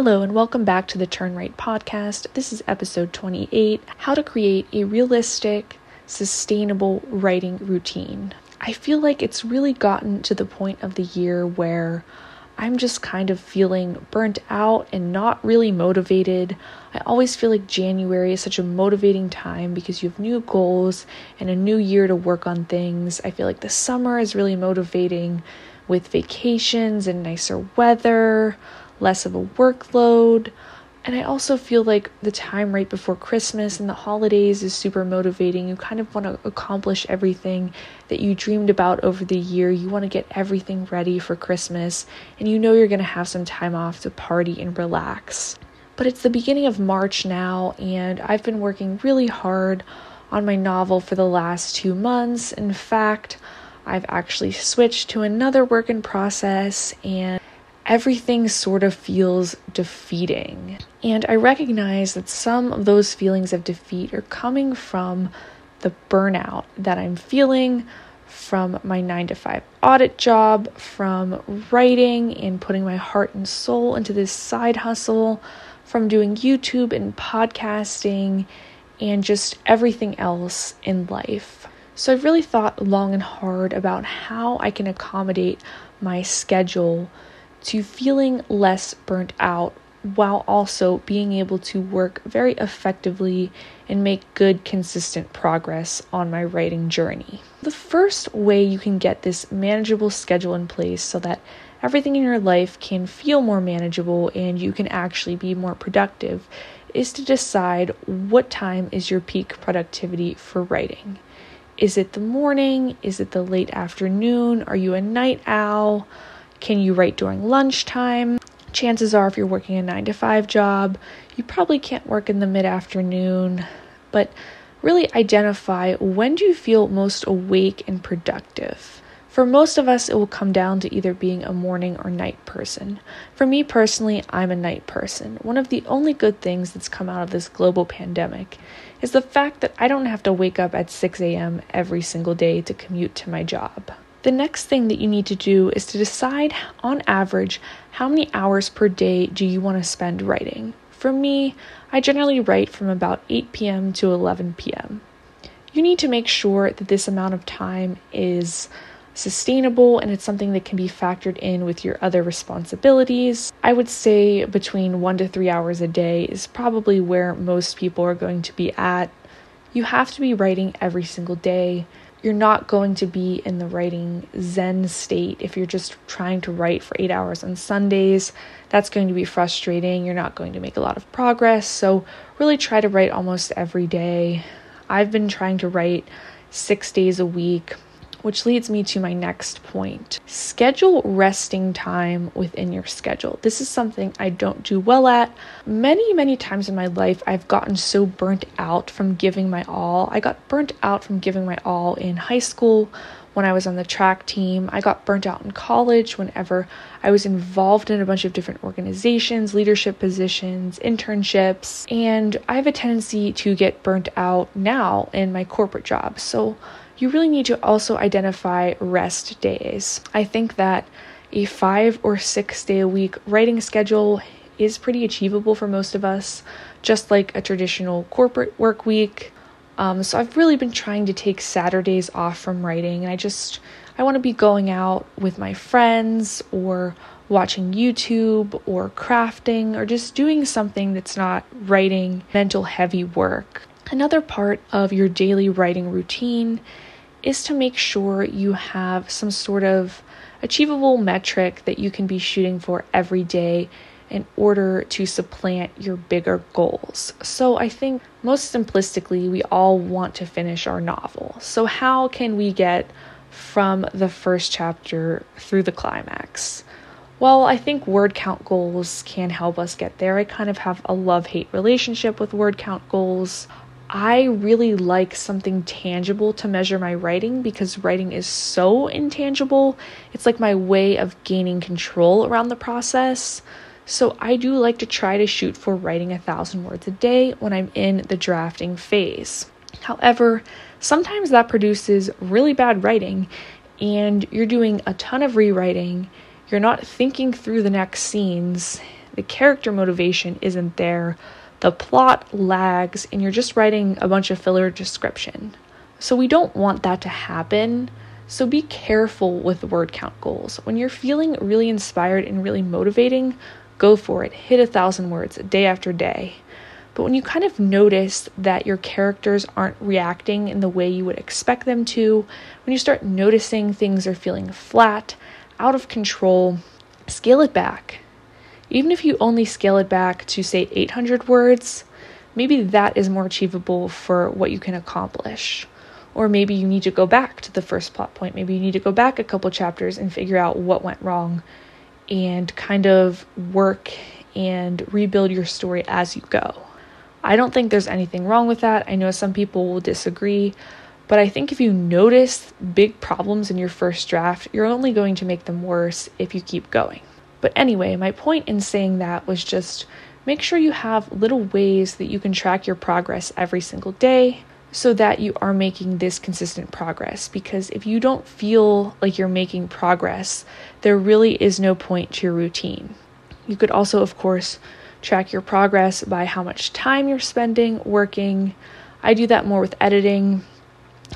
Hello, and welcome back to the Turn Right podcast. This is episode 28 How to Create a Realistic, Sustainable Writing Routine. I feel like it's really gotten to the point of the year where I'm just kind of feeling burnt out and not really motivated. I always feel like January is such a motivating time because you have new goals and a new year to work on things. I feel like the summer is really motivating with vacations and nicer weather less of a workload. And I also feel like the time right before Christmas and the holidays is super motivating. You kind of want to accomplish everything that you dreamed about over the year. You want to get everything ready for Christmas, and you know you're going to have some time off to party and relax. But it's the beginning of March now, and I've been working really hard on my novel for the last two months. In fact, I've actually switched to another work in process, and everything sort of feels defeating. And I recognize that some of those feelings of defeat are coming from the burnout that I'm feeling from my nine to five audit job, from writing and putting my heart and soul into this side hustle, from doing YouTube and podcasting, and just everything else in life. So I've really thought long and hard about how I can accommodate my schedule to feeling less burnt out while also being able to work very effectively and make good, consistent progress on my writing journey. The first way you can get this manageable schedule in place so that everything in your life can feel more manageable and you can actually be more productive is to decide what time is your peak productivity for writing. Is it the morning? Is it the late afternoon? Are you a night owl? Can you write during lunchtime? Chances are, if you're working a nine to five job, you probably can't work in the mid afternoon, but really identify when do you feel most awake and productive. For most of us, it will come down to either being a morning or night person. For me personally, I'm a night person. One of the only good things that's come out of this global pandemic is the fact that I don't have to wake up at 6 a.m. every single day to commute to my job. The next thing that you need to do is to decide on average how many hours per day do you want to spend writing. For me, I generally write from about 8 p.m. to 11 p.m. You need to make sure that this amount of time is sustainable and it's something that can be factored in with your other responsibilities. I would say between one to three hours a day is probably where most people are going to be at. You have to be writing every single day you're not going to be in the writing zen state if you're just trying to write for eight hours on Sundays. That's going to be frustrating. You're not going to make a lot of progress. So, really try to write almost every day. I've been trying to write six days a week which leads me to my next point. Schedule resting time within your schedule. This is something I don't do well at. Many, many times in my life, I've gotten so burnt out from giving my all. I got burnt out from giving my all in high school when I was on the track team. I got burnt out in college whenever I was involved in a bunch of different organizations, leadership positions, internships, and I have a tendency to get burnt out now in my corporate job. So you really need to also identify rest days. I think that a five or six day a week writing schedule is pretty achievable for most of us, just like a traditional corporate work week. Um, so I've really been trying to take Saturdays off from writing, and I just I want to be going out with my friends or watching YouTube or crafting or just doing something that's not writing mental heavy work. Another part of your daily writing routine is to make sure you have some sort of achievable metric that you can be shooting for every day in order to supplant your bigger goals. So, I think most simplistically, we all want to finish our novel. So, how can we get from the first chapter through the climax? Well, I think word count goals can help us get there. I kind of have a love hate relationship with word count goals. I really like something tangible to measure my writing because writing is so intangible. It's like my way of gaining control around the process. So I do like to try to shoot for writing a thousand words a day when I'm in the drafting phase. However, sometimes that produces really bad writing and you're doing a ton of rewriting, you're not thinking through the next scenes, the character motivation isn't there, the plot lags, and you're just writing a bunch of filler description. So, we don't want that to happen. So, be careful with word count goals. When you're feeling really inspired and really motivating, go for it. Hit a thousand words day after day. But when you kind of notice that your characters aren't reacting in the way you would expect them to, when you start noticing things are feeling flat, out of control, scale it back. Even if you only scale it back to, say, 800 words, maybe that is more achievable for what you can accomplish. Or maybe you need to go back to the first plot point. Maybe you need to go back a couple chapters and figure out what went wrong and kind of work and rebuild your story as you go. I don't think there's anything wrong with that. I know some people will disagree, but I think if you notice big problems in your first draft, you're only going to make them worse if you keep going. But anyway, my point in saying that was just make sure you have little ways that you can track your progress every single day so that you are making this consistent progress. Because if you don't feel like you're making progress, there really is no point to your routine. You could also, of course, track your progress by how much time you're spending working. I do that more with editing.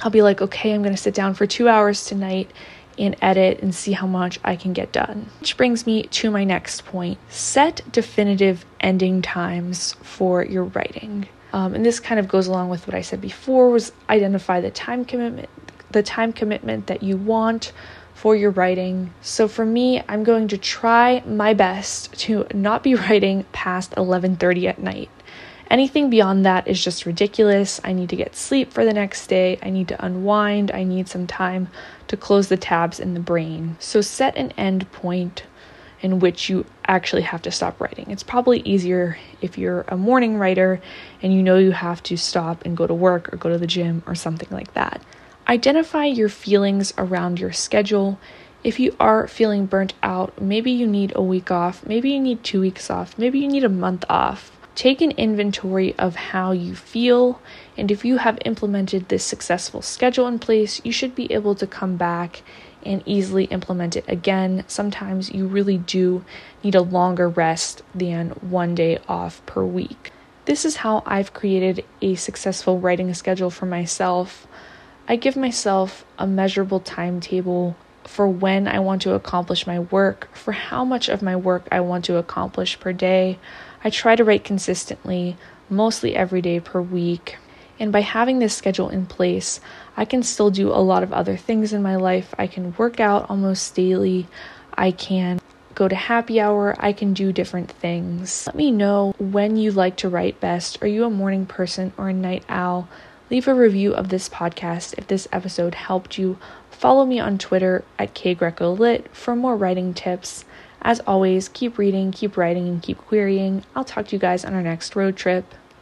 I'll be like, okay, I'm going to sit down for two hours tonight and edit and see how much I can get done. Which brings me to my next point set definitive ending times for your writing. Um, and this kind of goes along with what I said before was identify the time commitment the time commitment that you want for your writing. So for me, I'm going to try my best to not be writing past 11:30 at night. Anything beyond that is just ridiculous. I need to get sleep for the next day. I need to unwind. I need some time to close the tabs in the brain. So set an end point in which you actually have to stop writing. It's probably easier if you're a morning writer and you know you have to stop and go to work or go to the gym or something like that. Identify your feelings around your schedule. If you are feeling burnt out, maybe you need a week off, maybe you need two weeks off, maybe you need a month off. Take an inventory of how you feel, and if you have implemented this successful schedule in place, you should be able to come back and easily implement it again. Sometimes you really do need a longer rest than one day off per week. This is how I've created a successful writing schedule for myself. I give myself a measurable timetable for when I want to accomplish my work, for how much of my work I want to accomplish per day. I try to write consistently, mostly every day per week. And by having this schedule in place, I can still do a lot of other things in my life. I can work out almost daily. I can go to happy hour. I can do different things. Let me know when you like to write best. Are you a morning person or a night owl? Leave a review of this podcast if this episode helped you. Follow me on Twitter at kgrecolit for more writing tips. As always, keep reading, keep writing, and keep querying. I'll talk to you guys on our next road trip.